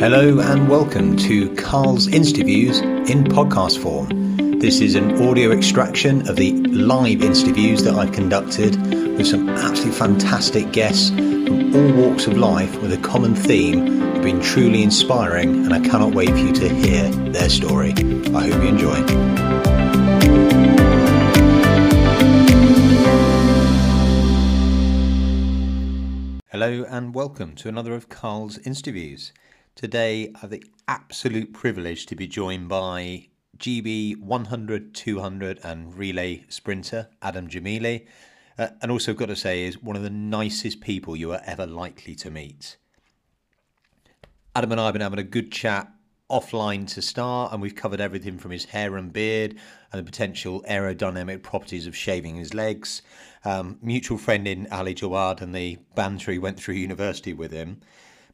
Hello and welcome to Carl's Interviews in podcast form. This is an audio extraction of the live interviews that I've conducted with some absolutely fantastic guests from all walks of life with a common theme have been truly inspiring, and I cannot wait for you to hear their story. I hope you enjoy. Hello and welcome to another of Carl's interviews. Today, I have the absolute privilege to be joined by GB 100, 200, and relay sprinter Adam Gemili. Uh, and also, got to say, is one of the nicest people you are ever likely to meet. Adam and I have been having a good chat offline to start, and we've covered everything from his hair and beard and the potential aerodynamic properties of shaving his legs. Um, mutual friend in Ali Jawad and the banter he went through university with him.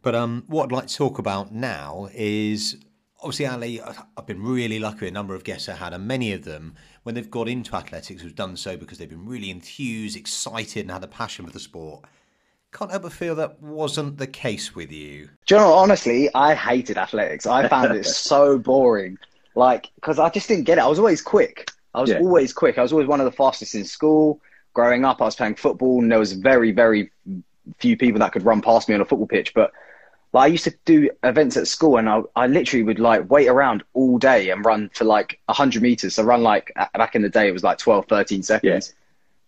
But um, what I'd like to talk about now is obviously, Ali, I've been really lucky with a number of guests I had, and many of them, when they've got into athletics, have done so because they've been really enthused, excited, and had a passion for the sport. Can't help but feel that wasn't the case with you. Do you know, honestly, I hated athletics. I found it so boring. Like, because I just didn't get it. I was always quick. I was yeah. always quick. I was always one of the fastest in school. Growing up, I was playing football, and there was very, very few people that could run past me on a football pitch. But like, I used to do events at school, and I, I literally would like wait around all day and run for like 100 meters. So run like back in the day, it was like 12, 13 seconds. Yeah.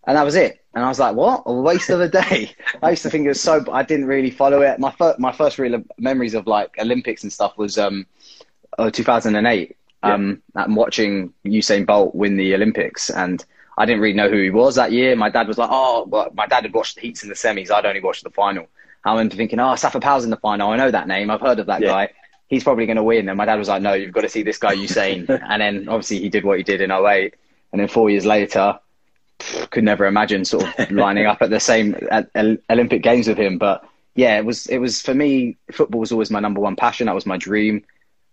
And that was it. And I was like, what? A waste of a day. I used to think it was so, I didn't really follow it. My, first, my first real memories of like Olympics and stuff was um, uh, 2008. Yeah. Um, I'm watching Usain Bolt win the Olympics. And I didn't really know who he was that year. My dad was like, oh, well, my dad had watched the heats and the semis. I'd only watched the final. I remember thinking, oh, Safa Powell's in the final. I know that name. I've heard of that yeah. guy. He's probably going to win. And my dad was like, no, you've got to see this guy, Usain. and then obviously he did what he did in 08. And then four years later, could never imagine sort of lining up at the same at Olympic Games with him. But yeah, it was it was for me. Football was always my number one passion. That was my dream.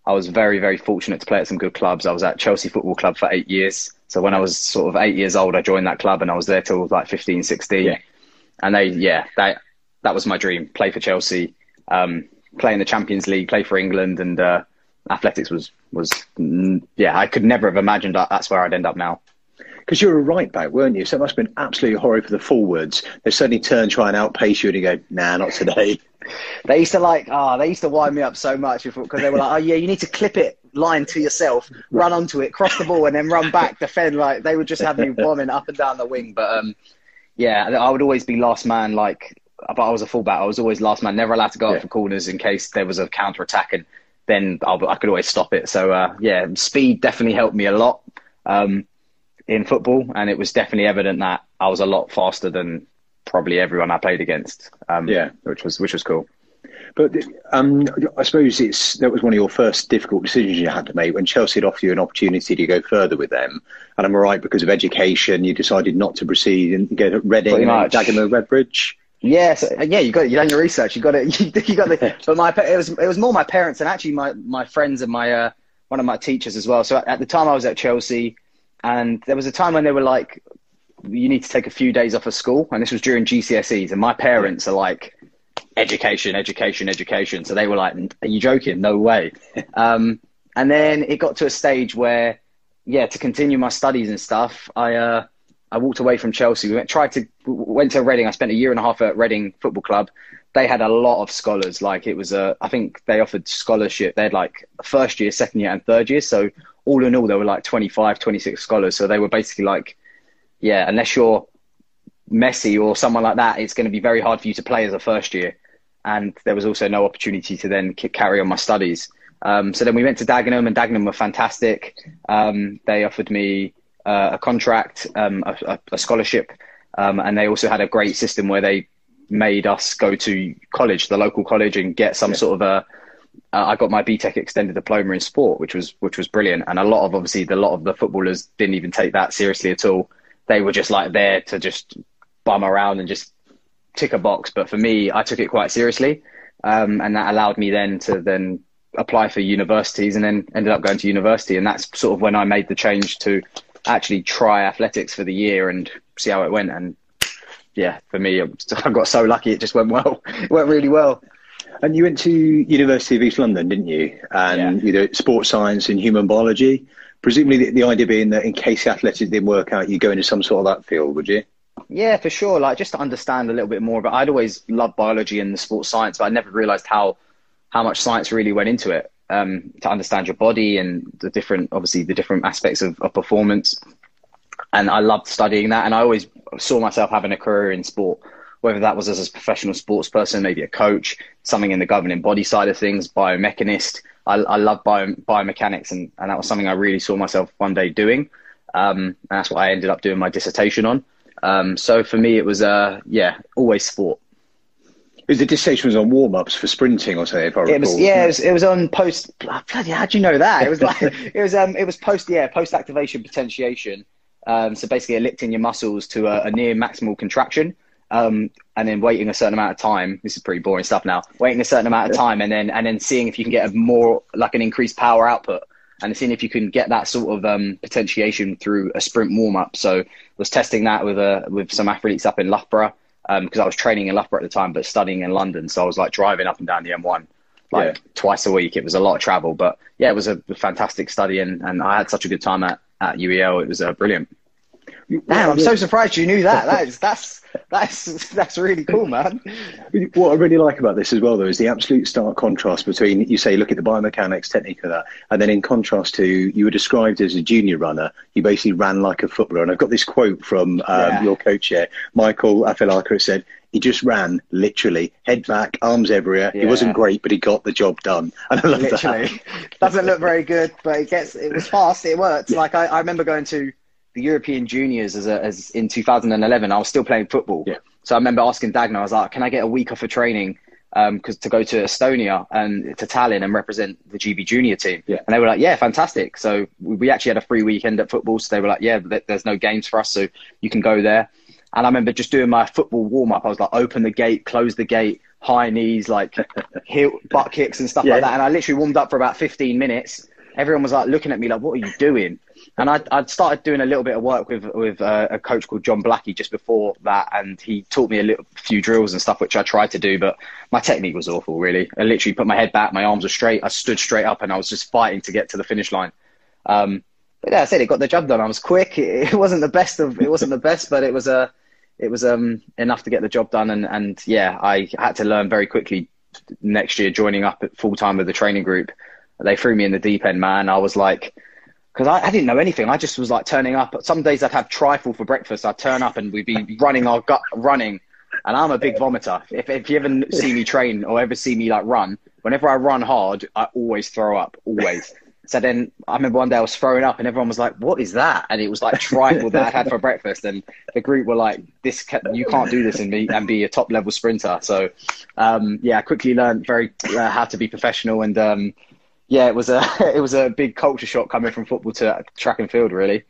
I was very very fortunate to play at some good clubs. I was at Chelsea Football Club for eight years. So when I was sort of eight years old, I joined that club and I was there till like 15, 16. Yeah. And they yeah that that was my dream. Play for Chelsea, um, play in the Champions League, play for England, and uh, athletics was was yeah. I could never have imagined that that's where I'd end up now because you were a right back, weren't you? So it must have been absolutely horrid for the forwards. They suddenly turn, try and outpace you, and you go, "Nah, not today." they used to like, oh, they used to wind me up so much because they were like, "Oh yeah, you need to clip it line to yourself, run onto it, cross the ball, and then run back, defend." Like they would just have me bombing up and down the wing. But um, yeah, I would always be last man. Like, but I was a fullback. I was always last man, never allowed to go yeah. up for corners in case there was a counter attack, and then I'll, i could always stop it. So uh, yeah, speed definitely helped me a lot. Um, in football, and it was definitely evident that I was a lot faster than probably everyone I played against. Um, yeah, which was which was cool. But um, I suppose it's that was one of your first difficult decisions you had to make when Chelsea had offered you an opportunity to go further with them. And I'm right because of education, you decided not to proceed and get Reading and Dagenham Redbridge. Yes, yeah, you got you done your research. You got it. You, you got the. but my it was it was more my parents and actually my my friends and my uh, one of my teachers as well. So at the time I was at Chelsea, and there was a time when they were like, you need to take a few days off of school. And this was during GCSEs. And my parents are like, education, education, education. So they were like, are you joking? No way. um, and then it got to a stage where, yeah, to continue my studies and stuff, I, uh, I walked away from Chelsea. We went, tried to went to Reading. I spent a year and a half at Reading Football Club. They had a lot of scholars. Like it was a, I think they offered scholarship. They had like first year, second year, and third year. So all in all, there were like 25, 26 scholars. So they were basically like, yeah, unless you're Messi or someone like that, it's going to be very hard for you to play as a first year. And there was also no opportunity to then carry on my studies. Um, so then we went to Dagenham, and Dagenham were fantastic. Um, they offered me uh, a contract, um, a, a, scholarship, um, and they also had a great system where they made us go to college, the local college, and get some yeah. sort of a uh, I got my BTEC extended diploma in sport, which was which was brilliant. And a lot of obviously the lot of the footballers didn't even take that seriously at all. They were just like there to just bum around and just tick a box. But for me, I took it quite seriously, um, and that allowed me then to then apply for universities, and then ended up going to university. And that's sort of when I made the change to actually try athletics for the year and see how it went. And yeah, for me, I got so lucky; it just went well. It went really well. And you went to University of East London, didn't you? And yeah. you did sports science and human biology. Presumably, the, the idea being that in case athletics didn't work out, you go into some sort of that field, would you? Yeah, for sure. Like just to understand a little bit more. But I'd always loved biology and the sports science, but I never realised how how much science really went into it um, to understand your body and the different, obviously, the different aspects of, of performance. And I loved studying that, and I always saw myself having a career in sport whether that was as a professional sports person, maybe a coach, something in the governing body side of things, biomechanist. I, I love bio, biomechanics, and, and that was something I really saw myself one day doing. Um, and that's what I ended up doing my dissertation on. Um, so for me, it was, uh, yeah, always sport. Was the dissertation was on warm ups for sprinting or something? If I recall. It was, yeah, it was, it was on post. Bloody, how do you know that? It was like it was um, it was post yeah post activation potentiation. Um, so basically, ellipting your muscles to a, a near maximal contraction um, and then waiting a certain amount of time. This is pretty boring stuff now. Waiting a certain amount of time, and then and then seeing if you can get a more like an increased power output, and seeing if you can get that sort of um, potentiation through a sprint warm up. So was testing that with a with some athletes up in Loughborough because um, I was training in Loughborough at the time, but studying in London. So I was like driving up and down the M1 like yeah. twice a week. It was a lot of travel, but yeah, it was a fantastic study, and, and I had such a good time at at UEL. It was uh, brilliant. Damn, I'm so surprised you knew that. That is that's that's that's really cool, man. What I really like about this as well, though, is the absolute stark contrast between you say look at the biomechanics technique of that, and then in contrast to you were described as a junior runner, you basically ran like a footballer. And I've got this quote from um, yeah. your coach here, Michael Afilaka, said. He just ran literally head back, arms everywhere. Yeah. He wasn't great, but he got the job done. And I love literally. that. Doesn't look very good, but it gets. It was fast. It worked. Yeah. Like I, I remember going to the European Juniors as, a, as in 2011, I was still playing football. Yeah. So I remember asking Dagna, I was like, "Can I get a week off of training because um, to go to Estonia and to Tallinn and represent the GB Junior team?" Yeah. And they were like, "Yeah, fantastic." So we actually had a free weekend at football. So they were like, "Yeah, there's no games for us, so you can go there." And I remember just doing my football warm up. I was like, "Open the gate, close the gate." High knees, like heel, butt kicks and stuff yeah. like that. And I literally warmed up for about 15 minutes. Everyone was like looking at me like, "What are you doing?" And I'd, I'd started doing a little bit of work with with uh, a coach called John Blackie just before that, and he taught me a little few drills and stuff, which I tried to do, but my technique was awful. Really, I literally put my head back, my arms were straight, I stood straight up, and I was just fighting to get to the finish line. Um, but yeah, I said it got the job done. I was quick. It, it wasn't the best of it wasn't the best, but it was a uh, it was um, enough to get the job done. And and yeah, I had to learn very quickly next year, joining up full time with the training group. They threw me in the deep end, man. I was like because I, I, didn't know anything. I just was like turning up. Some days I'd have trifle for breakfast. I'd turn up and we'd be running our gut running. And I'm a big vomiter. If, if you ever see me train or ever see me like run, whenever I run hard, I always throw up, always. So then I remember one day I was throwing up and everyone was like, "What is that?" And it was like trifle that I had for breakfast. And the group were like, "This you can't do this and be and be a top level sprinter." So um, yeah, I quickly learned very uh, how to be professional and um, yeah, it was a it was a big culture shock coming from football to track and field, really.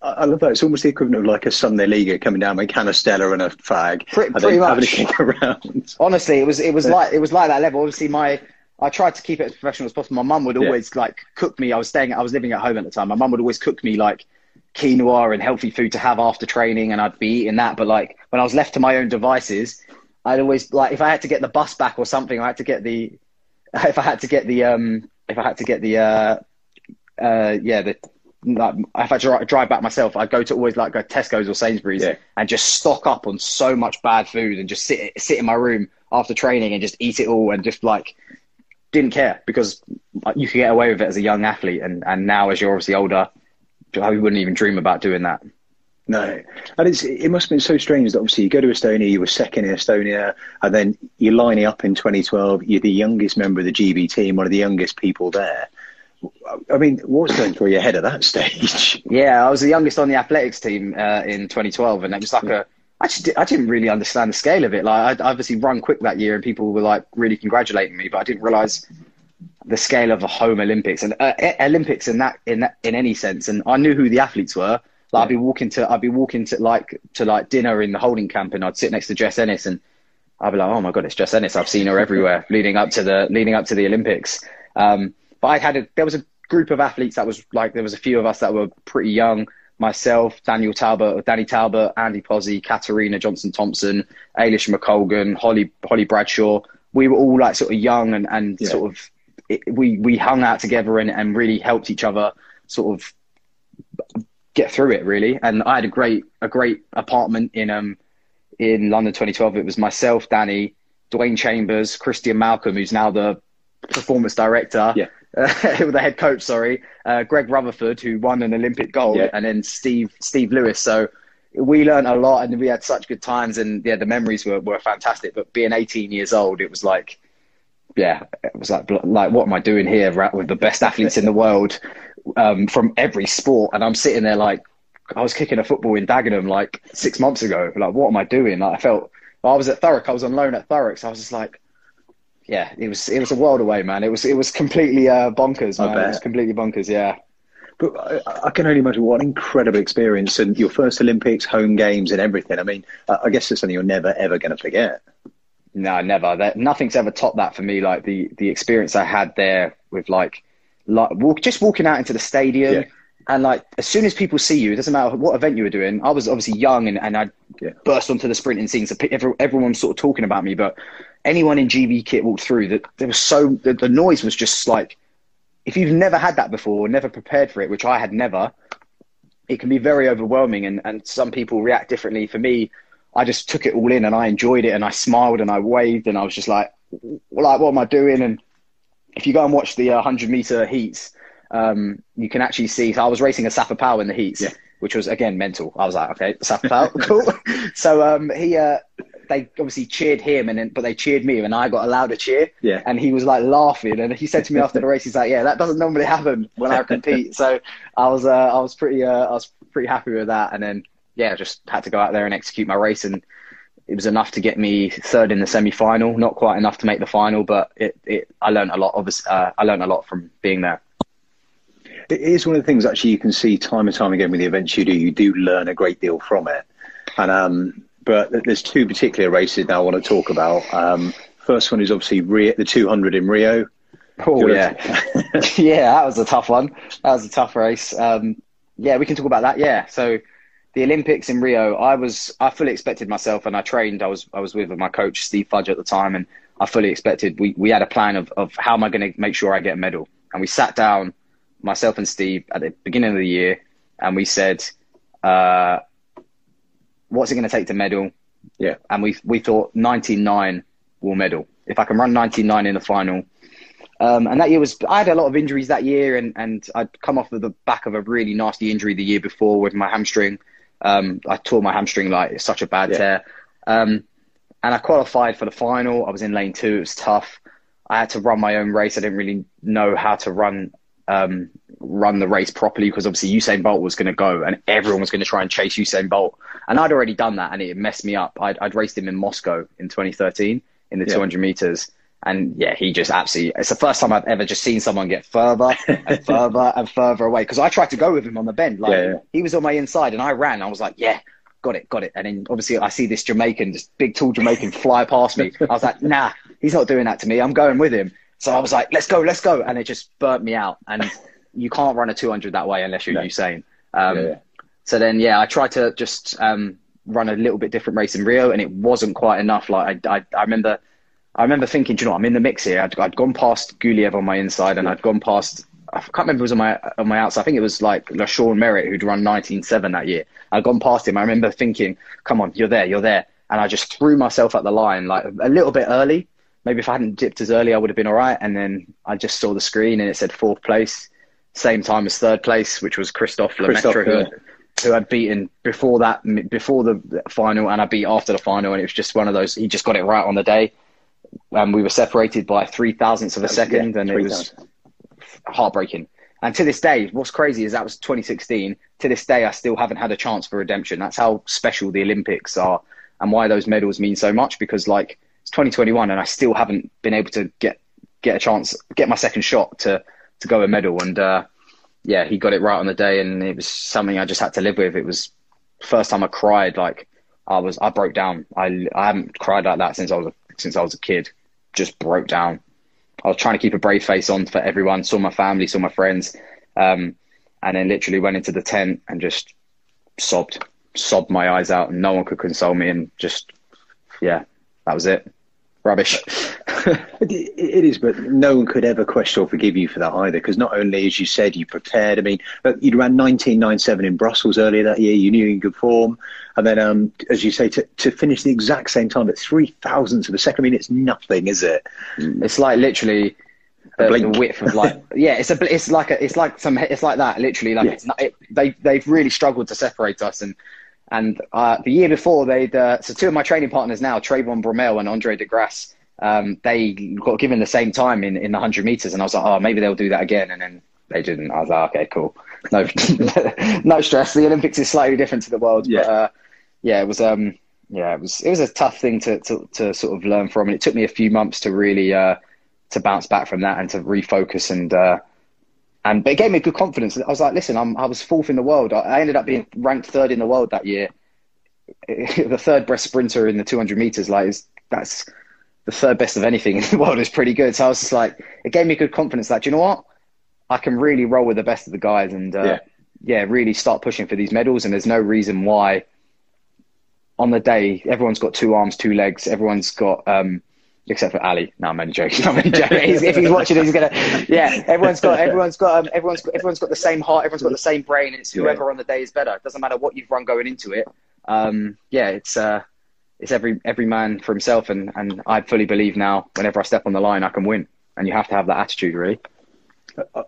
I love that. It's almost the equivalent of like a Sunday league coming down with a canistella and a fag. Pretty, pretty much. around. Honestly, it was it was like it was like that level. Obviously, my I tried to keep it as professional as possible. My mum would always yeah. like cook me. I was staying. I was living at home at the time. My mum would always cook me like quinoa and healthy food to have after training, and I'd be eating that. But like when I was left to my own devices, I'd always like if I had to get the bus back or something, I had to get the if I had to get the um, if I had to get the uh, uh, yeah the like, if I had to drive back myself, I'd go to always like go Tesco's or Sainsbury's yeah. and just stock up on so much bad food and just sit sit in my room after training and just eat it all and just like didn't care because you could get away with it as a young athlete and and now as you're obviously older, I wouldn't even dream about doing that. No, and it's it must have been so strange that obviously you go to Estonia, you were second in Estonia, and then you're lining up in 2012. You're the youngest member of the GB team, one of the youngest people there. I mean, what's going through your head at that stage? Yeah, I was the youngest on the athletics team uh, in 2012, and it was like a. I just I didn't really understand the scale of it. Like I obviously run quick that year, and people were like really congratulating me, but I didn't realize the scale of a home Olympics and uh, Olympics in that in that in any sense. And I knew who the athletes were like, I'd be walking to, I'd be walking to like to like dinner in the holding camp, and I'd sit next to Jess Ennis, and I'd be like, oh my god, it's Jess Ennis. I've seen her everywhere leading up to the leading up to the Olympics. Um, but I had a, there was a group of athletes that was like there was a few of us that were pretty young. Myself, Daniel Talbot, Danny Talbot, Andy Pozzi, Katarina Johnson Thompson, Eilish McColgan, Holly Holly Bradshaw. we were all like sort of young and and Yeah. sort of it, we we hung out together and and really helped each other sort of get through it really. And I had a great a great apartment in um in London 2012. It was myself, Danny, Dwain Chambers, Christian Malcolm, who's now the performance director. Yeah. Uh, the head coach, sorry, uh, Greg Rutherford, who won an Olympic gold, Yeah. and then Steve Steve Lewis. So we learned a lot, and we had such good times, and yeah, the memories were, were fantastic. But being 18 years old, it was like, yeah, it was like like what am I doing here right, with the best athletes in the world um, from every sport, and I'm sitting there like I was kicking a football in Dagenham like six months ago. Like, what am I doing? Like, I felt I was at Thurrock. I was on loan at Thurrock. So I was just like, yeah, it was it was a world away, man. It was it was completely uh, bonkers, man. It was completely bonkers. Yeah. But I, I can only imagine what an incredible experience and your first Olympics, home games, and everything. I mean, I I guess it's something you're never ever going to forget. No, never. That nothing's ever topped that for me. Like the the experience I had there with like like walk, just walking out into the stadium. Yeah. And like as soon as people see you, it doesn't matter what event you were doing. I was obviously young and, and I Yeah. burst onto the sprinting scene. So everyone was sort of talking about me, but anyone in GB kit walked through that there was so the, the noise was just like if you've never had that before, never prepared for it, which I had never, it can be very overwhelming and, and some people react differently. For me, I just took it all in and I enjoyed it and I smiled and I waved and I was just like, like, what am I doing? And if you go and watch the uh, 100 meter heats, um, you can actually see. So I was racing a Powell in the heats, Yeah. which was again mental. I was like, okay, Powell, cool. so um, he, uh, they obviously cheered him, and then but they cheered me, and I got a louder cheer. Yeah. And he was like laughing, and he said to me after the race, he's like, "Yeah, that doesn't normally happen when I compete." so I was, uh, I was pretty, uh, I was pretty happy with that, and then yeah, just had to go out there and execute my race, and it was enough to get me third in the semi-final. Not quite enough to make the final, but it, it I learned a lot. Obviously, uh, I learned a lot from being there. It is one of the things actually you can see time and time again with the events you do. You do learn a great deal from it. And um, but there's two particular races now I want to talk about. Um, first one is obviously Rio, the 200 in Rio. Oh Do you yeah, yeah, that was a tough one. That was a tough race. Um, yeah, we can talk about that. Yeah, so the Olympics in Rio, I was I fully expected myself, and I trained. I was I was with my coach Steve Fudge at the time, and I fully expected. We we had a plan of of how am I going to make sure I get a medal, and we sat down, myself and Steve at the beginning of the year, and we said, uh, "What's it going to take to medal?" Yeah. and we we thought 99 will medal. If I can run 99 in the final. Um, and that year was I had a lot of injuries that year, and, and I'd come off of the back of a really nasty injury the year before with my hamstring. Um, I tore my hamstring like it's such a bad Yeah. tear. Um, and I qualified for the final. I was in lane two. It was tough. I had to run my own race. I didn't really know how to run um, run the race properly because obviously Usain Bolt was going to go and everyone was going to try and chase Usain Bolt. And I'd already done that and it messed me up. I'd, I'd raced him in Moscow in 2013 in the Yeah. 200 meters. And yeah, he just absolutely, it's the first time I've ever just seen someone get further and further and further away. Cause I tried to go with him on the bend. Like Yeah, yeah. he was on my inside and I ran. I was like, yeah, got it, got it. And then obviously I see this Jamaican, this big tall Jamaican fly past me. I was like, nah, he's not doing that to me. I'm going with him. So I was like, let's go, let's go. And it just burnt me out. And you can't run a 200 that way unless you're No. Usain. Um, Yeah, yeah. So then, yeah, I tried to just um, run a little bit different race in Rio, and it wasn't quite enough. Like I, I, I remember, I remember thinking, do you know, what, I'm in the mix here. I'd, I'd gone past Guliyev on my inside, and I'd gone past. I can't remember if it was on my on my outside. I think it was like LaShawn Merritt who'd run 19.7 that year. I'd gone past him. I remember thinking, "Come on, you're there, you're there," and I just threw myself at the line like a little bit early. Maybe if I hadn't dipped as early, I would have been all right. And then I just saw the screen, and it said fourth place, same time as third place, which was Christophe Lemaitre, who yeah. who I'd beaten before that, before the final, and I beat after the final, and it was just one of those. He just got it right on the day, and we were separated by three thousandths of a second, Yeah, and it was 3,000. heartbreaking. And to this day, what's crazy is that was 2016. To this day, I still haven't had a chance for redemption. That's how special the Olympics are, and why those medals mean so much. Because like it's 2021, and I still haven't been able to get get a chance, get my second shot to to go a medal. And uh, yeah, he got it right on the day, and it was something I just had to live with. It was first time I cried. Like I was, I broke down. I I haven't cried like that since I was a, since I was a kid. Just broke down. I was trying to keep a brave face on for everyone. Saw my family, saw my friends, um, and then literally went into the tent and just sobbed, sobbed my eyes out, and no one could console me. And just, yeah, that was it. Rubbish. it is, but no one could ever question or forgive you for that either. Because not only, as you said, you prepared. I mean, you'd ran 1997 in Brussels earlier that year. You knew in good form, and then, um, as you say, to, to finish the exact same time at three thousandths of a second. I mean, it's nothing, is it? It's like literally the, the, width of like yeah it's a it's like a it's like some it's like that literally like yeah. it's not it, they they've really struggled to separate us and and uh, the year before they'd uh, so two of my training partners now Trayvon Bromell and Andre De Grasse um, they got given the same time in in the hundred meters and I was like oh maybe they'll do that again and then they didn't I was like okay cool no no stress the Olympics is slightly different to the world yeah. but uh, yeah it was um yeah it was it was a tough thing to, to to sort of learn from and it took me a few months to really uh to bounce back from that and to refocus and uh, and but it gave me good confidence. I was like, listen, I'm, I was fourth in the world. I ended up being ranked third in the world that year. the third best sprinter in the 200 meters, like that's the third best of anything in the world is pretty good. So I was just like, it gave me good confidence that you know what, I can really roll with the best of the guys and uh, yeah. yeah, really start pushing for these medals. And there's no reason why on the day everyone's got two arms, two legs, everyone's got um, except for Ali. No, I'm only joking. I'm only joking. He's, if he's watching, he's gonna. Yeah, everyone's got, everyone's got, um, everyone's got, everyone's got the same heart. Everyone's got the same brain. It's whoever yeah. on the day is better. It doesn't matter what you've run going into it. Um, yeah, it's uh, it's every every man for himself, and and I fully believe now. Whenever I step on the line, I can win, and you have to have that attitude, really.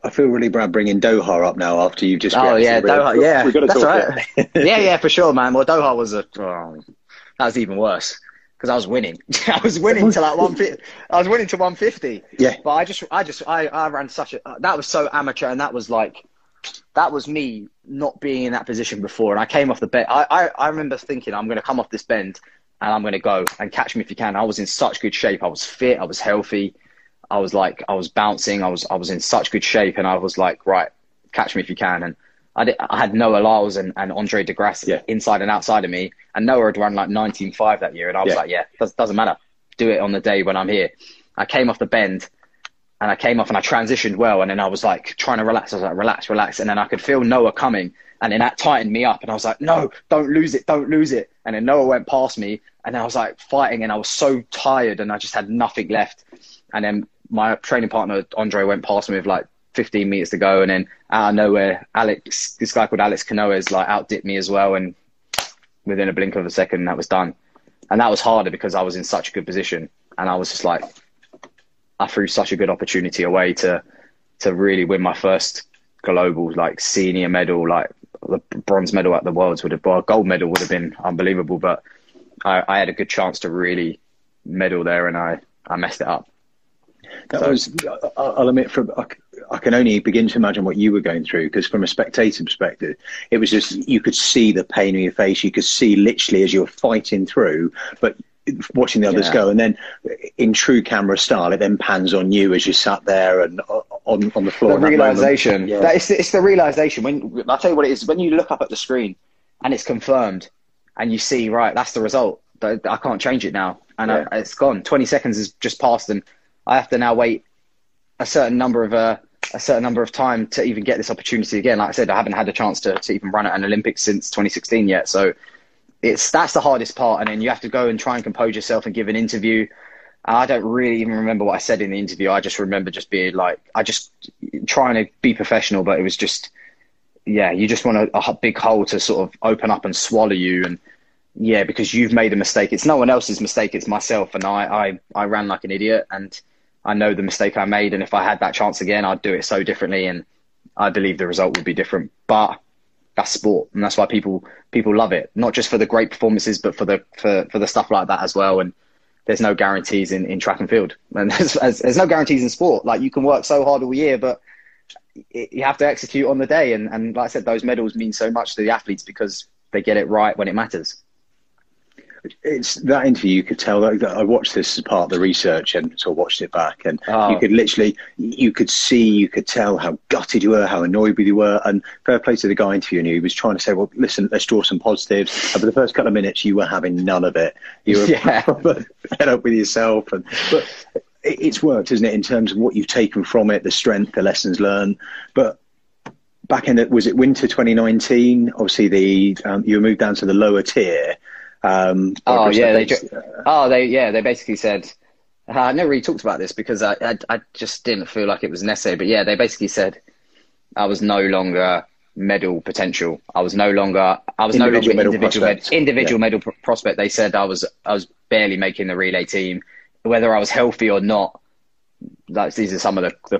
I feel really bad bringing Doha up now after you've just. Oh yeah, Doha. Yeah, that's right. yeah, yeah, for sure, man. Well, Doha was a. Oh, that was even worse because I was winning. I was winning to like one fifty. I was winning to one fifty. Yeah. But I just, I just, I, I ran such a. That was so amateur, and that was like, that was me not being in that position before. And I came off the bend. I, I, I remember thinking, I'm going to come off this bend, and I'm going to go and catch me if you can. I was in such good shape. I was fit. I was healthy. I was like, I was bouncing. I was, I was in such good shape, and I was like, right, catch me if you can. And I, did, I had Noah Lyles and, and Andre De Grasse yeah. inside and outside of me, and Noah had run like 19.5 that year, and I was yeah. like, yeah, does, doesn't matter. Do it on the day when I'm here. I came off the bend, and I came off and I transitioned well, and then I was like trying to relax. I was like, relax, relax, and then I could feel Noah coming, and then that tightened me up, and I was like, no, don't lose it, don't lose it. And then Noah went past me, and I was like fighting, and I was so tired, and I just had nothing left. And then my training partner Andre went past me with like 15 meters to go, and then out of nowhere, Alex, this guy called Alex Quiñónez, like outdipped me as well, and within a blink of a second, that was done. And that was harder because I was in such a good position, and I was just like, I threw such a good opportunity away to to really win my first global like senior medal, like the bronze medal at the Worlds would have, well, gold medal would have been unbelievable, but I, I had a good chance to really medal there, and I I messed it up. That so, was, I'll admit, from I can only begin to imagine what you were going through because from a spectator perspective, it was just you could see the pain in your face. You could see literally as you were fighting through, but watching the others yeah. go, and then in true camera style, it then pans on you as you sat there and uh, on on the floor. The realization. Yeah. That is, it's the realization when I'll tell you what it is. When you look up at the screen and it's confirmed, and you see right, that's the result. I can't change it now, and yeah. I, it's gone. Twenty seconds has just passed, and I have to now wait a certain number of uh, a certain number of time to even get this opportunity again. Like I said, I haven't had a chance to, to even run at an Olympics since 2016 yet. So it's that's the hardest part. And then you have to go and try and compose yourself and give an interview. I don't really even remember what I said in the interview. I just remember just being like, I just trying to be professional, but it was just, yeah, you just want a, a big hole to sort of open up and swallow you. And yeah, because you've made a mistake. It's no one else's mistake. It's myself. And I, I, I ran like an idiot. And I know the mistake I made, and if I had that chance again, I'd do it so differently, and I believe the result would be different. But that's sport, and that's why people people love it, not just for the great performances, but for the for, for the stuff like that as well. And there's no guarantees in, in track and field, and there's, there's no guarantees in sport. Like you can work so hard all year, but you have to execute on the day. And, and like I said, those medals mean so much to the athletes because they get it right when it matters. It's that interview you could tell that, I watched this as part of the research and sort of watched it back. And oh. you could literally you could see you could tell how gutted you were how annoyed with you were. And fair play to the guy interviewing you. He was trying to say well listen let's draw some positives. And for the first couple of minutes you were having none of it. You were yeah. fed up with yourself. And but it's worked isn't it in terms of what you've taken from it the strength the lessons learned but back in it was it winter 2019 obviously the um, you moved down to the lower tier um, oh yeah, they, uh, oh they yeah they basically said I never really talked about this because I, I, I just didn't feel like it was necessary. But yeah, they basically said I was no longer medal potential. I was no longer I was individual no longer individual med, individual yeah. medal pr- prospect. They said I was I was barely making the relay team, whether I was healthy or not. Like these are some of the, the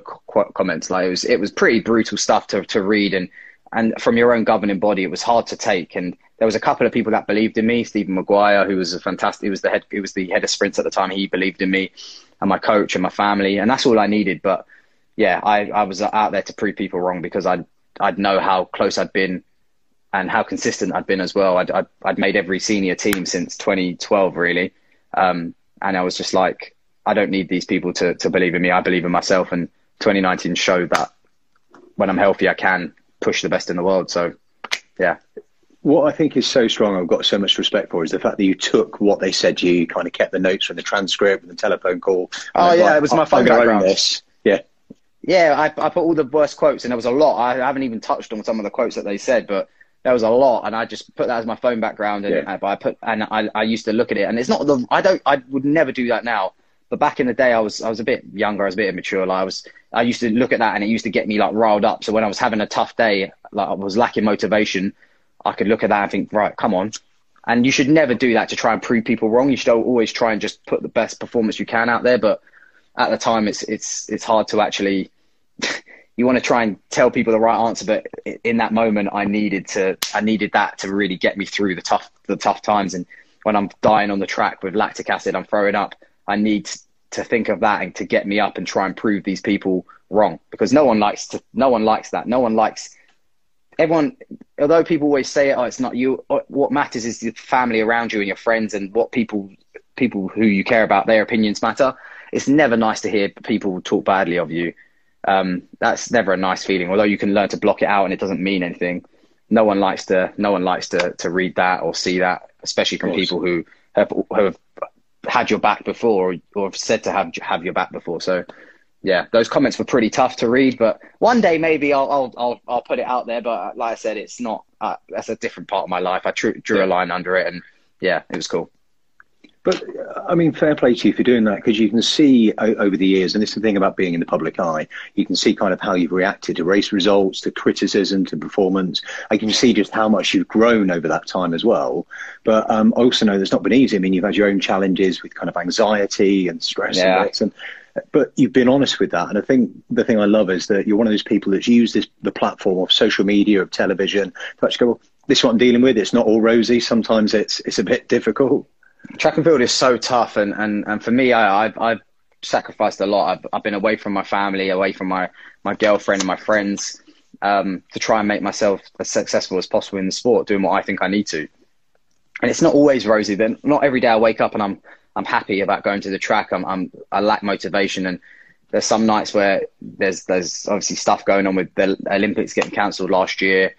comments. Like it was it was pretty brutal stuff to to read and and from your own governing body, it was hard to take. And there was a couple of people that believed in me. Stephen Maguire, who was a fantastic, he was the head, he was the head of sprints at the time. He believed in me, and my coach and my family, and that's all I needed. But yeah, I, I was out there to prove people wrong because I'd I'd know how close I'd been and how consistent I'd been as well. I'd I'd, I'd made every senior team since 2012 really, um, and I was just like, I don't need these people to to believe in me. I believe in myself, and 2019 showed that when I'm healthy, I can push the best in the world. So, yeah. What I think is so strong, I've got so much respect for, is the fact that you took what they said to you, you kind of kept the notes from the transcript and the telephone call. Oh yeah, like, it was my oh, phone background. This. Yeah. Yeah, I, I put all the worst quotes, and there was a lot. I haven't even touched on some of the quotes that they said, but there was a lot, and I just put that as my phone background, and yeah. Uh, I, I put and I, I used to look at it, and it's not the I don't I would never do that now, but back in the day, I was I was a bit younger, I was a bit immature. Like I was, I used to look at that, and it used to get me like riled up. So when I was having a tough day, like I was lacking motivation, I could look at that and think, right, come on. And you should never do that to try and prove people wrong. You should always try and just put the best performance you can out there. But at the time, it's it's it's hard to actually. you want to try and tell people the right answer, but in that moment, I needed to I needed that to really get me through the tough the tough times. And when I'm dying on the track with lactic acid, I'm throwing up. I need to think of that and to get me up and try and prove these people wrong because no one likes to no one likes that no one likes everyone although people always say oh it's not you uh, what matters is the family around you and your friends and what people people who you care about their opinions matter it's never nice to hear people talk badly of you um, that's never a nice feeling although you can learn to block it out and it doesn't mean anything no one likes to no one likes to to read that or see that especially from people who have, who have had your back before or, or said to have have your back before. So yeah, those comments were pretty tough to read. But one day maybe I'll I'll I'll, I'll put it out there. But like I said, it's not. Uh, that's a different part of my life. I drew, drew a line under it, and yeah, it was cool. But I mean, fair play to you for doing that because you can see over the years, and this is the thing about being in the public eye, you can see kind of how you've reacted to race results, to criticism, to performance. I can see just how much you've grown over that time as well. But um, I also know that's not been easy. I mean, you've had your own challenges with kind of anxiety and stress yeah. and, and but you've been honest with that. And I think the thing I love is that you're one of those people that's used this, the platform of social media, of television, to actually go, well, this is what I'm dealing with. It's not all rosy. Sometimes it's it's a bit difficult track and field is so tough, and and and for me, I I've, I've sacrificed a lot. I've I've been away from my family, away from my my girlfriend and my friends, um, to try and make myself as successful as possible in the sport, doing what I think I need to. And it's not always rosy. Then not every day I wake up and I'm I'm happy about going to the track. I'm, I'm I lack motivation, and there's some nights where there's there's obviously stuff going on with the Olympics getting cancelled last year,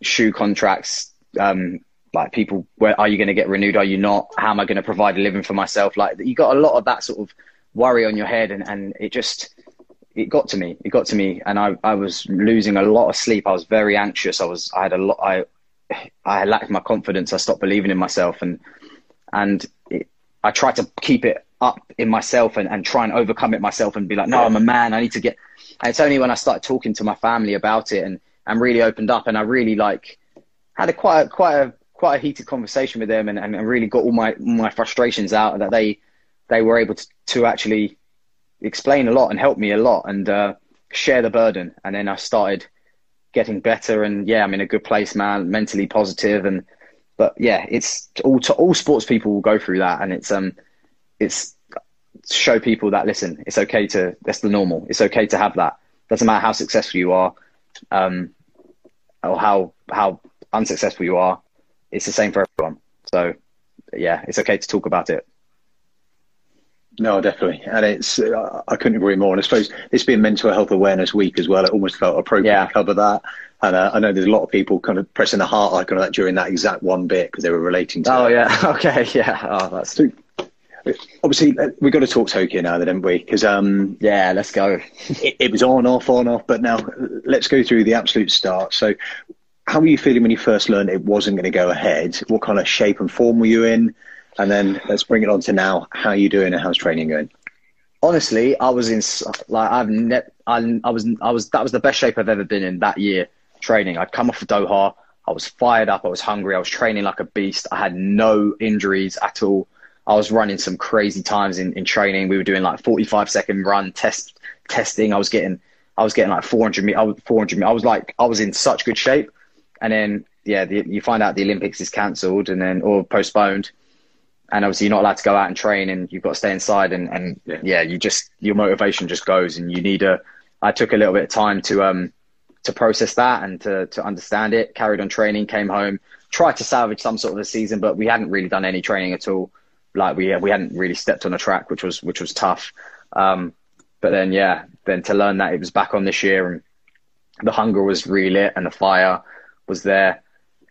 shoe contracts um, like people where are you going to get renewed? Are you not? How am i going to provide a living for myself? Like you got a lot of that sort of worry on your head and, and it just it got to me. It got to me and I, I was losing a lot of sleep. I was very anxious. I was i had a lot i i lacked my confidence. I stopped believing in myself and and it, i tried to keep it up in myself and, and try and overcome it myself and be like no i'm a man. I need to get and it's only when i started talking to my family about it and and really opened up and i really like had a quite quite a quite a heated conversation with them and, and really got all my my frustrations out and that they they were able to, to actually explain a lot and help me a lot and uh, share the burden. And then I started getting better and yeah I'm in a good place man mentally positive and but yeah it's all to, all sports people will go through that and it's um it's show people that listen it's okay to that's the normal. It's okay to have that. Doesn't matter how successful you are um or how how unsuccessful you are it's the same for everyone. So yeah, it's okay to talk about it. No, definitely, and it's uh, I couldn't agree more. And I suppose it's been Mental Health Awareness Week as well. It almost felt appropriate yeah. to cover that. And uh, I know there's a lot of people kind of pressing the heart icon on that during that exact one bit because they were relating to. Oh yeah, okay, yeah. Oh, that's. So, obviously, uh, we've got to talk Tokyo now, then, haven't we? Because um, yeah, let's go. it, it was on, off, on, off. But now let's go through the absolute start. So how were you feeling when you first learned it wasn't going to go ahead? What kind of shape and form were you in? And then let's bring it on to now. How are you doing and how's training going? honestly, I was in like I've ne- I, I was I was that was the best shape I've ever been in that year training. I'd come off of Doha. I was fired up. I was hungry. I was training like a beast. I had no injuries at all. I was running some crazy times in, in training. We were doing like 45 second run test testing. I was getting I was getting like 400 me. I was 400 me. I was like I was in such good shape. And then yeah, the, you find out the Olympics is cancelled and then or postponed and obviously you're not allowed to go out and train and you've got to stay inside and, and yeah. yeah. you just your motivation just goes and you need a I took a little bit of time to um to process that and to to understand it carried on training came home tried to salvage some sort of a season but we hadn't really done any training at all like we we hadn't really stepped on a track which was which was tough um but then yeah then to learn that it was back on this year and the hunger was relit and the fire was there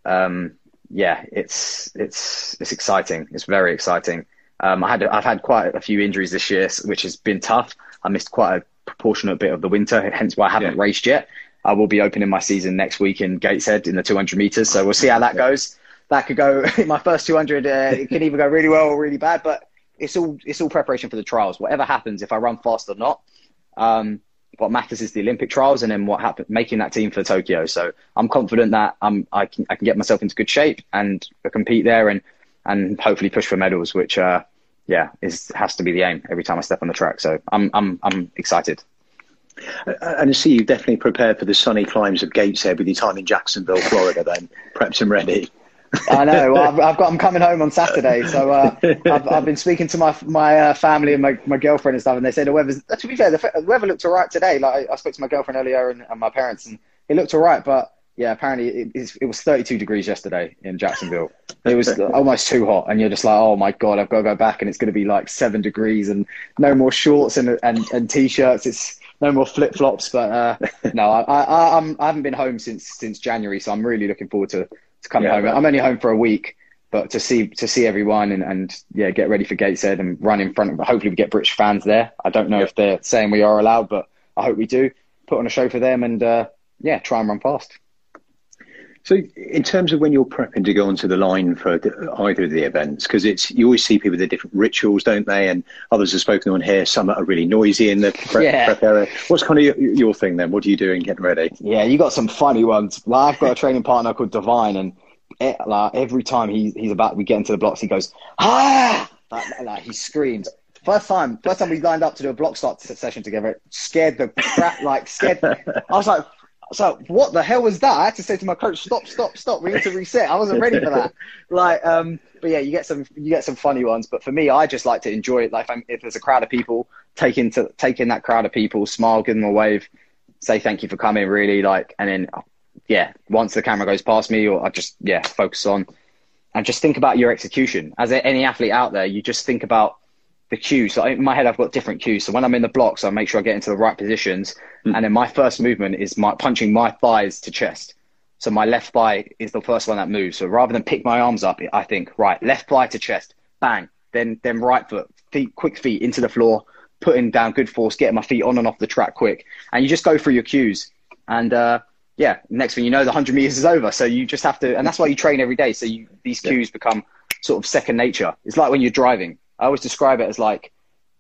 um yeah, it's it's it's exciting. It's very exciting. Um, I had I've had quite a few injuries this year, which has been tough. I missed quite a proportionate bit of the winter, hence why I haven't yeah. raced yet. I will be opening my season next week in Gateshead in the 200 meters, so we'll see how that goes. That could go my first 200. Uh, it can either go really well or really bad, but it's all it's all preparation for the trials. Whatever happens, if I run fast or not, um, what matters is the Olympic trials and then what happened, making that team for Tokyo. So I'm confident that I'm, I can, I can get myself into good shape and compete there and, and hopefully push for medals, which, uh, yeah, is, has to be the aim every time I step on the track. So I'm, I'm, I'm excited. And I see you definitely prepared for the sunny climes of Gateshead with your time in Jacksonville, Florida. Then perhaps I'm ready. I know. I've, I've, got. I'm coming home on Saturday, so uh, I've, I've, been speaking to my my uh, family and my, my girlfriend and stuff, and they said the weather's. To be fair, the weather looked alright today. Like I, spoke to my girlfriend earlier and, and my parents, and it looked alright. But yeah, apparently it, it, was 32 degrees yesterday in Jacksonville. It was almost too hot, and you're just like, oh my god, I've got to go back, and it's going to be like seven degrees, and no more shorts and and, and t-shirts. It's no more flip flops. But uh, no, I, I I'm I haven't been home since since January, so I'm really looking forward to to come yeah, home. I'm only home for a week, but to see to see everyone and, and yeah, get ready for Gateshead and run in front of. Hopefully, we get British fans there. I don't know yeah. if they're saying we are allowed, but I hope we do. Put on a show for them and uh, yeah, try and run fast. So, in terms of when you're prepping to go onto the line for either of the events, because it's you always see people with their different rituals, don't they? And others have spoken on here. Some are really noisy in the prep, yeah. prep area. What's kind of your, your, thing then? What are you doing getting ready? Yeah, you got some funny ones. Well, I've got a training partner called Divine, and it, like, every time he, he's about we get into the blocks, he goes ah, like, like he screams. First time, first time we lined up to do a block start session together, it scared the crap, like scared. I was like, so what the hell was that? I had to say to my coach, stop, stop, stop. We need to reset. I wasn't ready for that. Like, um, but yeah, you get some, you get some funny ones. But for me, I just like to enjoy it. Like, if, if there's a crowd of people, taking to taking that crowd of people, smile, give them a wave, say thank you for coming. Really, like, and then yeah, once the camera goes past me, or I just yeah focus on and just think about your execution. As any athlete out there, you just think about the cues. So in my head, I've got different cues. So when I'm in the blocks, I make sure I get into the right positions. Mm. And then my first movement is my punching my thighs to chest. So my left thigh is the first one that moves. So rather than pick my arms up, I think, right, left thigh to chest, bang. Then, then right foot, feet, quick feet into the floor, putting down good force, getting my feet on and off the track quick. And you just go through your cues. And, uh, yeah, next thing you know, the 100 meters is over. So you just have to, and that's why you train every day. So you, these cues yeah. become sort of second nature. It's like when you're driving I always describe it as like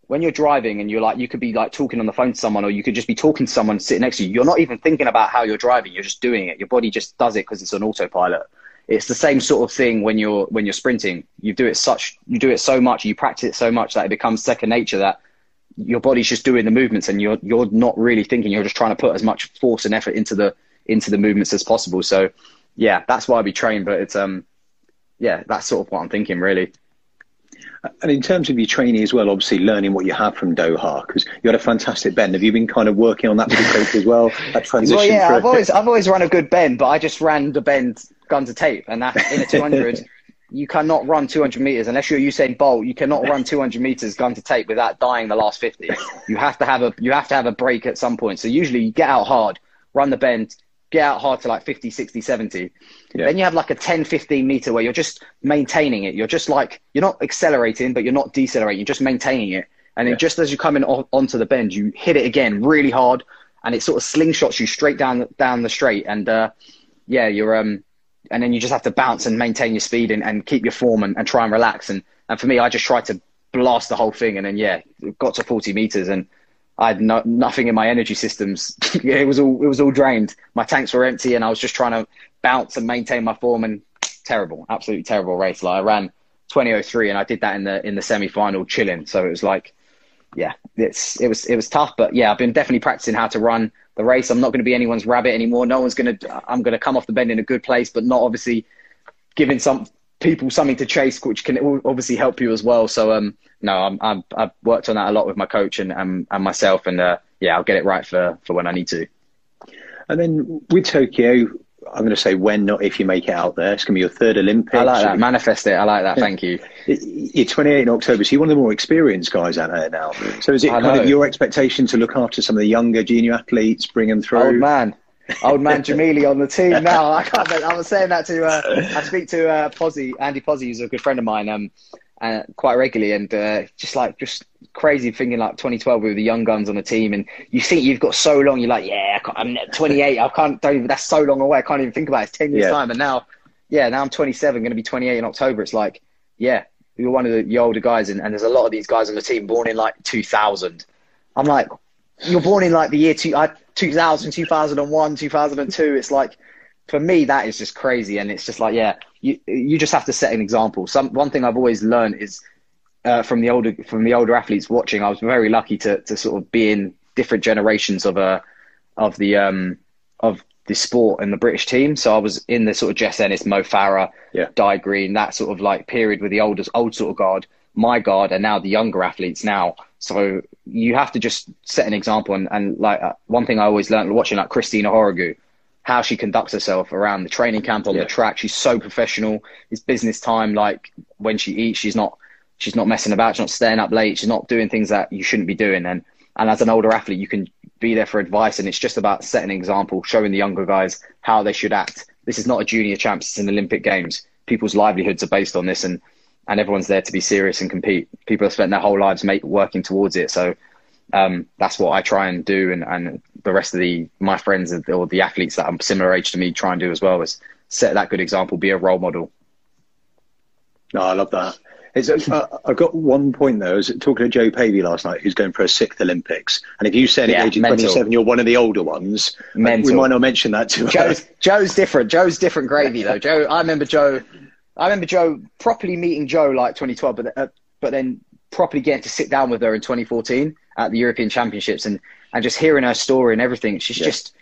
when you're driving and you're like, you could be like talking on the phone to someone, or you could just be talking to someone sitting next to you. You're not even thinking about how you're driving. You're just doing it. Your body just does it because it's on autopilot. It's the same sort of thing when you're when you're sprinting. You do it such you do it so much, you practice it so much that it becomes second nature that your body's just doing the movements and you're you're not really thinking. You're just trying to put as much force and effort into the into the movements as possible. So yeah, that's why we train. But it's um yeah, that's sort of what I'm thinking really. And in terms of your training as well, obviously learning what you have from Doha, because you had a fantastic bend. Have you been kind of working on that with the coach as well? That transition. Well, yeah, I've always I've always run a good bend, but I just ran the bend gun to tape, and that in a 200. you cannot run 200 meters unless you're Usain Bolt. You cannot run 200 meters gun to tape without dying the last 50. You have to have a you have to have a break at some point. So usually you get out hard, run the bend, get out hard to like 50, 60, 70. Yeah. Then you have like a 10, 15 meter where you're just maintaining it. You're just like, you're not accelerating, but you're not decelerating. You're just maintaining it. And then yeah. just as you come in onto the bend, you hit it again really hard and it sort of slingshots you straight down, down the straight. And, uh, yeah, you're, um, and then you just have to bounce and maintain your speed and, and keep your form and, and try and relax. And, and for me, I just try to blast the whole thing. And then yeah, got to 40 meters and I had no, nothing in my energy systems. it was all it was all drained. My tanks were empty, and I was just trying to bounce and maintain my form. And terrible, absolutely terrible race. Like I ran 2003, and I did that in the in the semi final chilling. So it was like, yeah, it's it was it was tough. But yeah, I've been definitely practicing how to run the race. I'm not going to be anyone's rabbit anymore. No one's going to. I'm going to come off the bend in a good place, but not obviously giving some people something to chase, which can obviously help you as well. So um, no, I'm, I'm I've worked on that a lot with my coach and and, and myself, and uh, yeah, I'll get it right for for when I need to. And then with Tokyo, I'm going to say when, not if you make it out there. It's going to be your third Olympics. I like that. Manifest it. I like that. Thank you. You're 28 in October, so you're one of the more experienced guys out there now. So is it kind of your expectation to look after some of the younger junior athletes, bring them through? Old man. Old man Gemili on the team now. I can't. I was saying that to. Uh, I speak to uh, Pozzi, Andy Pozzi, who's a good friend of mine, um, uh, quite regularly, and uh, just like just crazy thinking like 2012 with the young guns on the team, and you think you've got so long. You're like, yeah, I am 28. I can't. Don't even. That's so long away. I can't even think about it. It's 10 years yeah. time, and now, yeah, now I'm 27. Going to be 28 in October. It's like, yeah, you're one of the, the older guys, and, and there's a lot of these guys on the team born in like 2000. I'm like, you're born in like the year two, uh, 2000, 2001, 2002. It's like, for me, that is just crazy. And it's just like, yeah, you, you just have to set an example. Some, one thing I've always learned is uh, from the older, from the older athletes watching, I was very lucky to, to sort of be in different generations of, uh, of the, um, of the sport and the British team. So I was in the sort of Jess Ennis, Mo Farah, yeah. Dai Greene, that sort of like period with the oldest, old sort of guard, my guard, and now the younger athletes now. So you have to just set an example. And, and like uh, one thing I always learned watching like Christina Ohuruogu, how she conducts herself around the training camp on yeah. the track. She's so professional. It's business time. Like when she eats, she's not she's not messing about. She's not staying up late. She's not doing things that you shouldn't be doing. And and as an older athlete, you can be there for advice. And it's just about setting an example, showing the younger guys how they should act. This is not a junior champs. It's an Olympic Games. People's livelihoods are based on this, and and everyone's there to be serious and compete. People have spent their whole lives make, working towards it. So um, that's what I try and do, and, and the rest of the my friends or the athletes that are similar age to me try and do as well is set that good example, be a role model. No, I love that. uh, I've got one point though. I was talking to Jo Pavey last night, who's going for a sixth Olympics. And if you said yeah, at age 27 you're one of the older ones, mental. we might not mention that to Jo's, Jo's different. Jo's different gravy though. Jo, I remember Jo I remember Jo properly meeting Jo like 2012, but uh, but then properly getting to sit down with her in 2014 at the European Championships and and just hearing her story and everything. She's yeah. just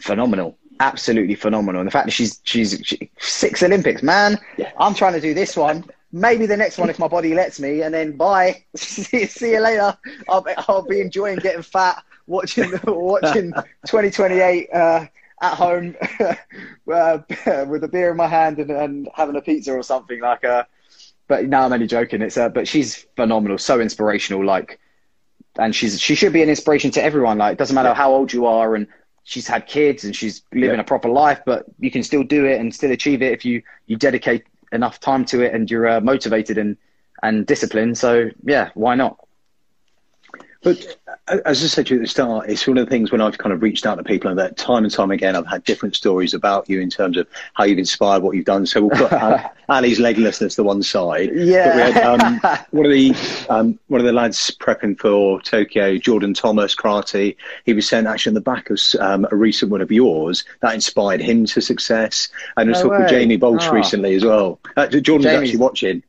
phenomenal, absolutely phenomenal. And the fact that she's she's she, six Olympics, man. Yeah. I'm trying to do this one. Maybe the next one if my body lets me, and then bye. see, see you later. I'll, I'll be enjoying getting fat, watching watching 2028. Uh, at home uh, with a beer in my hand and, and, having a pizza or something like uh but now I'm only joking it's uh, but she's phenomenal so inspirational like and she's she should be an inspiration to everyone. Like it doesn't matter how old you are and she's had kids and she's living yeah. a proper life but you can still do it and still achieve it if you you dedicate enough time to it and you're uh, motivated and and disciplined. So yeah why not but as I said to you at the start, it's one of the things when I've kind of reached out to people and that time and time again, I've had different stories about you in terms of how you've inspired what you've done. So we'll put Ali's leglessness to one side. Yeah. Had, um, one of the um, one of the lads prepping for Tokyo, Jordan Thomas, karate. He was saying actually in the back of um, a recent one of yours that inspired him to success. And I was no talking with Jamie Baulch oh. recently as well. Uh, Jordan's Jamie's... actually watching.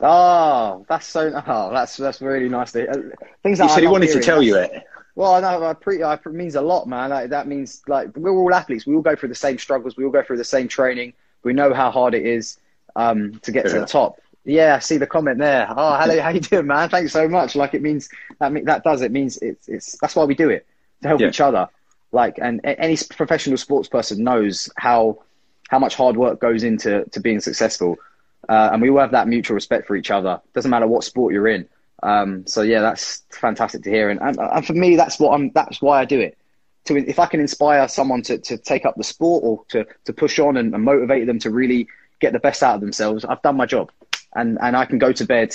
Oh, that's so. Oh, that's that's really nice. To, uh, things that he said he wanted to tell you it. Well, I know. I pre, I, it means a lot, man. Like, that means like we're all athletes. We all go through the same struggles. We all go through the same training. We know how hard it is um, to get yeah. to the top. Yeah, I see the comment there. Oh, hello, how you doing, man? Thanks so much. Like it means that mean, that does it means it's it's that's why we do it to help yeah. each other. Like, and any professional sports person knows how how much hard work goes into to being successful. Uh, and we all have that mutual respect for each other. Doesn't matter what sport you're in. Um, so yeah, that's fantastic to hear. And, and, and for me, that's what I'm. That's why I do it. To if I can inspire someone to, to take up the sport or to, to push on and, and motivate them to really get the best out of themselves, I've done my job. And and I can go to bed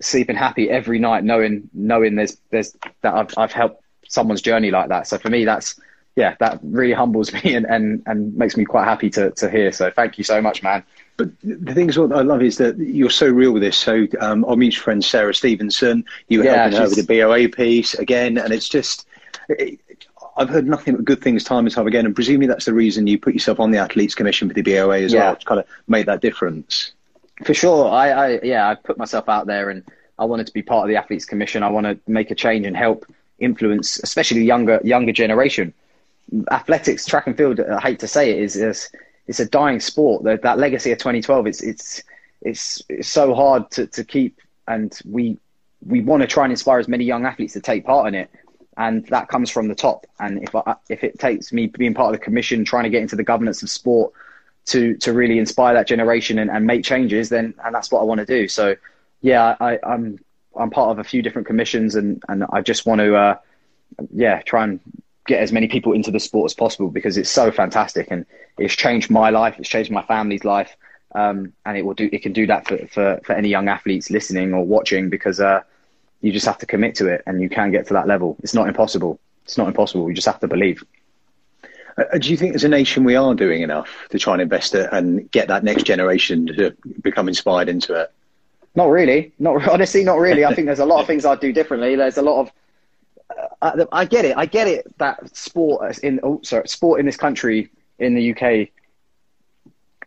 sleeping happy every night, knowing knowing there's there's that I've I've helped someone's journey like that. So for me, that's yeah, that really humbles me and, and, and makes me quite happy to, to hear. So thank you so much, man. But the thing is, what I love is that you're so real with this. So um, our mutual friend Sarah Stevenson, you were Yeah, helping her she's- with the BOA piece again, and it's just. It, I've heard nothing but good things time and time again, and presumably that's the reason you put yourself on the Athletes Commission for the BOA as Yeah. well, to kind of make that difference. For sure. I, I yeah, I put myself out there and I wanted to be part of the athletes commission. I want to make a change and help influence, especially the younger younger generation. Athletics, track and field. I hate to say it, is is it's a dying sport. That that legacy of 2012. It's it's it's, it's so hard to, to keep, and we we want to try and inspire as many young athletes to take part in it. And that comes from the top. And if I, if it takes me being part of the commission, trying to get into the governance of sport, to to really inspire that generation and, and make changes, then and that's what I want to do. So yeah, I, I'm I'm part of a few different commissions and, and I just want to uh, yeah try and get as many people into the sport as possible because it's so fantastic and it's changed my life, it's changed my family's life, um, and it will do it can do that for, for, for any young athletes listening or watching because uh, you just have to commit to it and you can get to that level. It's not impossible. It's not impossible. You just have to believe. Uh, do you think as a nation we are doing enough to try and invest it and get that next generation to become inspired into it? Not really. Not honestly, not really. I think there's a lot of things I'd do differently. There's a lot of. Uh, I get it. I get it that sport in oh, sorry, sport in this country in the UK,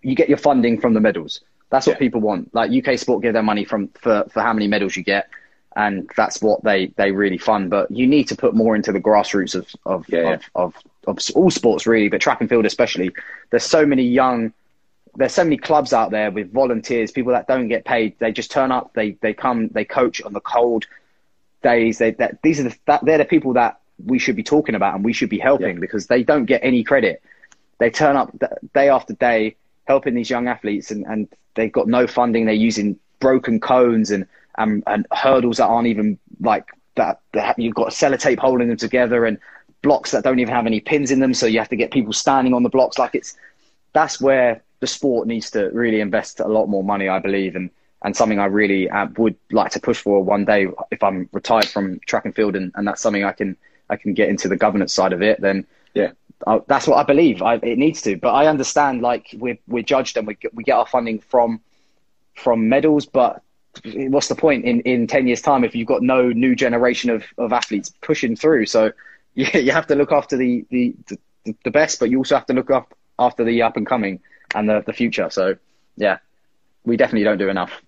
you get your funding from the medals. That's what Yeah. people want. Like UK sport give their money from for, for how many medals you get, and that's what they they really fund. But you need to put more into the grassroots of of Yeah, yeah. of, of, of all sports really, but track and field especially. There's so many young there's so many clubs out there with volunteers, people that don't get paid. They just turn up. They they come. They coach on the cold days. They that these are the that, they're the people that we should be talking about and we should be helping Yeah. because they don't get any credit. They turn up th- day after day helping these young athletes and, and they've got no funding. They're using broken cones and and, and hurdles that aren't even like that, that. You've got sellotape holding them together and blocks that don't even have any pins in them. So you have to get people standing on the blocks like it's that's where the sport needs to really invest a lot more money, I believe, and and something I really uh, would like to push for one day if I'm retired from track and field, and, and that's something I can I can get into the governance side of it. Then Yeah. I, that's what I believe. I, it needs to, but I understand like we're we're judged and we get, we get our funding from from medals, but what's the point in, in 10 years time if you've got no new generation of, of athletes pushing through so you, you have to look after the, the, the, the best but you also have to look up after the up and coming and the, the future so yeah we definitely don't do enough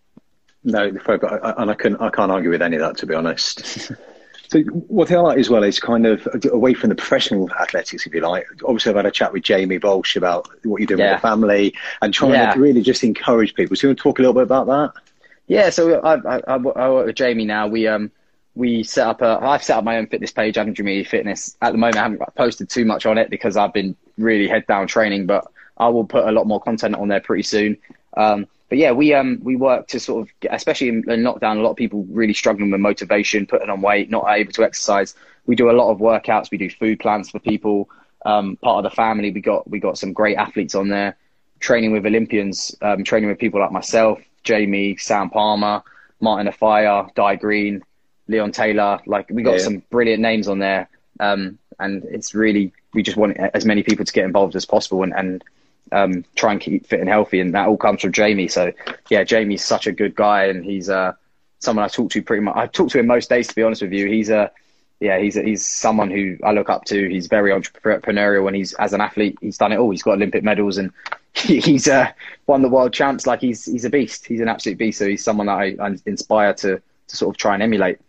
No, I- and I can I can't argue with any of that to be honest. so what I like as well is kind of away from the professional athletics, if you like. Obviously, I've had a chat with Jamie Baulch about what you're doing Yeah. with the family and trying Yeah. to really just encourage people. So you want to talk a little bit about that? Yeah, so I, I, I I work with Jamie now. We um we set up a I've set up my own fitness page, Adam Gemili Fitness. At the moment, I haven't posted too much on it because I've been really head down training, but I will put a lot more content on there pretty soon. Um, but yeah, we um we work to sort of, especially in, in lockdown, a lot of people really struggling with motivation, putting on weight, not able to exercise. We do a lot of workouts. We do food plans for people. Um, part of the family, we got we got some great athletes on there training with Olympians, um, training with people like myself, Jamie, Sam Palmer, Martin Offiah, Dai Greene, Leon Taylor. Like we got Yeah. some brilliant names on there, um, and it's really we just want as many people to get involved as possible and, and um, try and keep fit and healthy, and that all comes from Jamie. So yeah, Jamie's such a good guy, and he's uh, someone I talk to pretty much. I talk to him most days, to be honest with you. He's a yeah, he's he's someone who I look up to. He's very entrepreneurial, and he's as an athlete, he's done it all. He's got Olympic medals, and he's uh, won the world champs. Like he's he's a beast. He's an absolute beast. So he's someone that I, I inspire to to sort of try and emulate.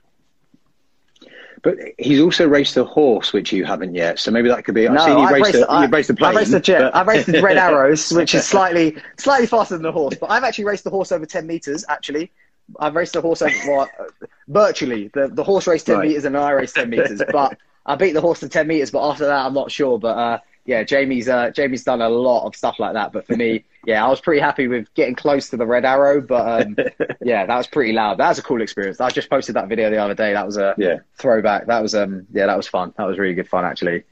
But he's also raced a horse, which you haven't yet. So maybe that could be. I've No, seen you I've race raced, the, I, raced the plane. I've raced the jet. but- I've raced the Red Arrows, which is slightly slightly faster than the horse. But I've actually raced the horse over ten meters. Actually, I've raced the horse over well, uh, virtually. The the horse raced ten Right. meters and I raced ten meters. But I beat the horse to ten meters. But after that, I'm not sure. But uh, yeah, Jamie's uh, Jamie's done a lot of stuff like that. But for me, yeah, I was pretty happy with getting close to the Red Arrow. But um, yeah, that was pretty loud. That was a cool experience. I just posted that video the other day. That was a Yeah. throwback. That was um yeah, that was fun. That was really good fun actually.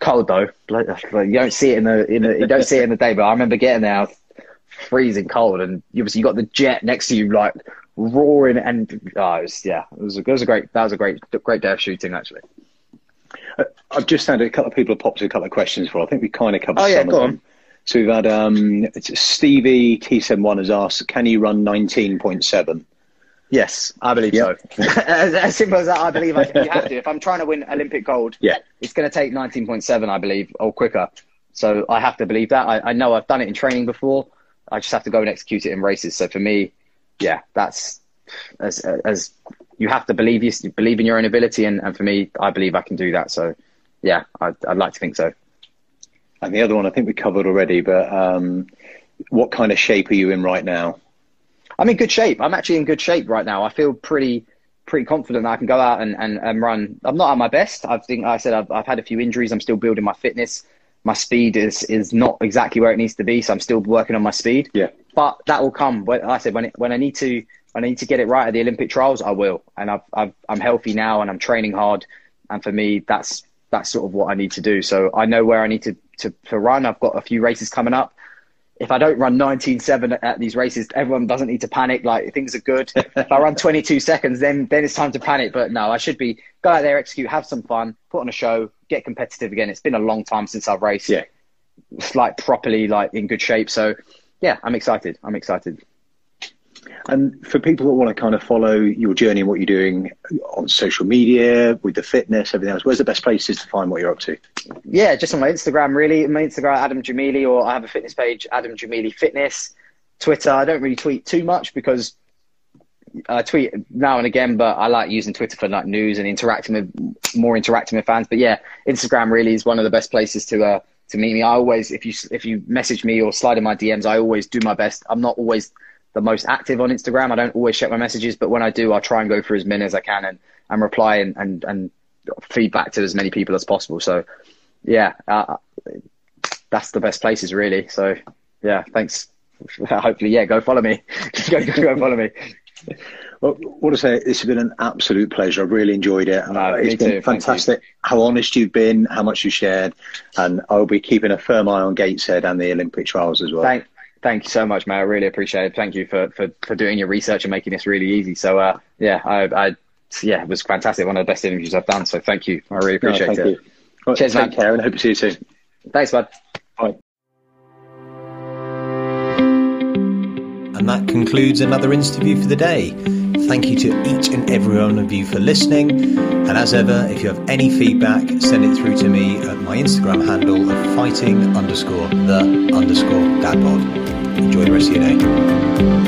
Cold though, like, you don't see it in the in the, you don't see it in the day. But I remember getting there, freezing cold, and you obviously you got the jet next to you, like roaring, and oh, it was, yeah, it was a, it was a great that was a great great day of shooting actually. I've just had a couple of people have popped a couple of questions for. I think we kind of covered Oh, yeah, some go of on. them. So we've had um, Stevie T71 has asked, can you run 19.7? Yes, I believe yep. so. as, as, simple as that, I believe I, you have to. If I'm trying to win Olympic gold, yeah, it's going to take 19.7, I believe, or quicker. So I have to believe that. I, I know I've done it in training before. I just have to go and execute it in races. So for me, yeah, that's as as you have to believe you believe in your own ability, and, and for me, I believe I can do that. So yeah, I'd, I'd like to think so. And the other one I think we covered already, but um, what kind of shape are you in right now? I'm in good shape. I'm actually in good shape right now. I feel pretty pretty confident that I can go out and, and, and run. I'm not at my best. I think I said I've, I've had a few injuries. I'm still building my fitness. My speed is is not exactly where it needs to be, so I'm still working on my speed. Yeah. But that will come. When, like I said when it, when I need to when I need to get it right at the Olympic trials, I will. And I've, I've I'm healthy now and I'm training hard. And for me, that's that's sort of what I need to do. So I know where I need to, to, to run. I've got a few races coming up if I don't run 19.7 at these races, everyone doesn't need to panic. Like things are good. if I run 22 seconds, then then it's time to panic. But no, I should be go out there, execute, have some fun, put on a show, get competitive again. It's been a long time since I've raced. Yeah, like properly, like in good shape. So yeah, I'm excited. I'm excited. And for people that want to kind of follow your journey and what you're doing on social media with the fitness, everything else, where's the best places to find what you're up to? Yeah, just on my Instagram, really. My Instagram, Adam Gemili, or I have a fitness page, Adam Gemili Fitness. Twitter, I don't really tweet too much because I tweet now and again, but I like using Twitter for like news and interacting with more interacting with fans. But yeah, Instagram really is one of the best places to uh, to meet me. I always, if you if you message me or slide in my DMs, I always do my best. I'm not always the most active on Instagram. I don't always check my messages, but when I do, I'll try and go through as many as I can and, and reply and, and, and feedback to as many people as possible. So, yeah, uh, that's the best places, really. So, yeah, thanks. Hopefully, yeah, go follow me. go, go, go follow me. Well, what to say, this has been an absolute pleasure. I've really enjoyed it. No, it's been too. fantastic how honest you've been, how much you shared, and I'll be keeping a firm eye on Gateshead and the Olympic trials as well. Thank, Thank you so much, mate. I really appreciate it. Thank you for, for, for doing your research and making this really easy. So, uh, yeah, I, I, yeah, it was fantastic. One of the best interviews I've done. So, thank you. I really appreciate no, it. Well, Cheers, take man. care, and hope to see you soon. Thanks, bud. Bye. And that concludes another interview for the day. Thank you to each and every one of you for listening. And as ever, if you have any feedback, send it through to me at my Instagram handle of fighting underscore the underscore dadpod. Enjoy the rest of your day.